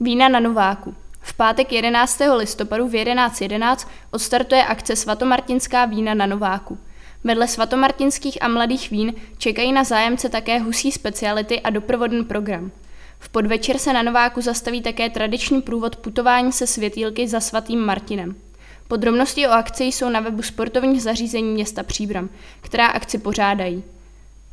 Vína na Nováku. V pátek 11. listopadu v 11.11 11 odstartuje akce Svatomartinská vína na Nováku. Vedle svatomartinských a mladých vín čekají na zájemce také husí speciality a doprovodný program. V podvečer se na Nováku zastaví také tradiční průvod putování se světýlky za svatým Martinem. Podrobnosti o akci jsou na webu sportovních zařízení města Příbram, která akci pořádají.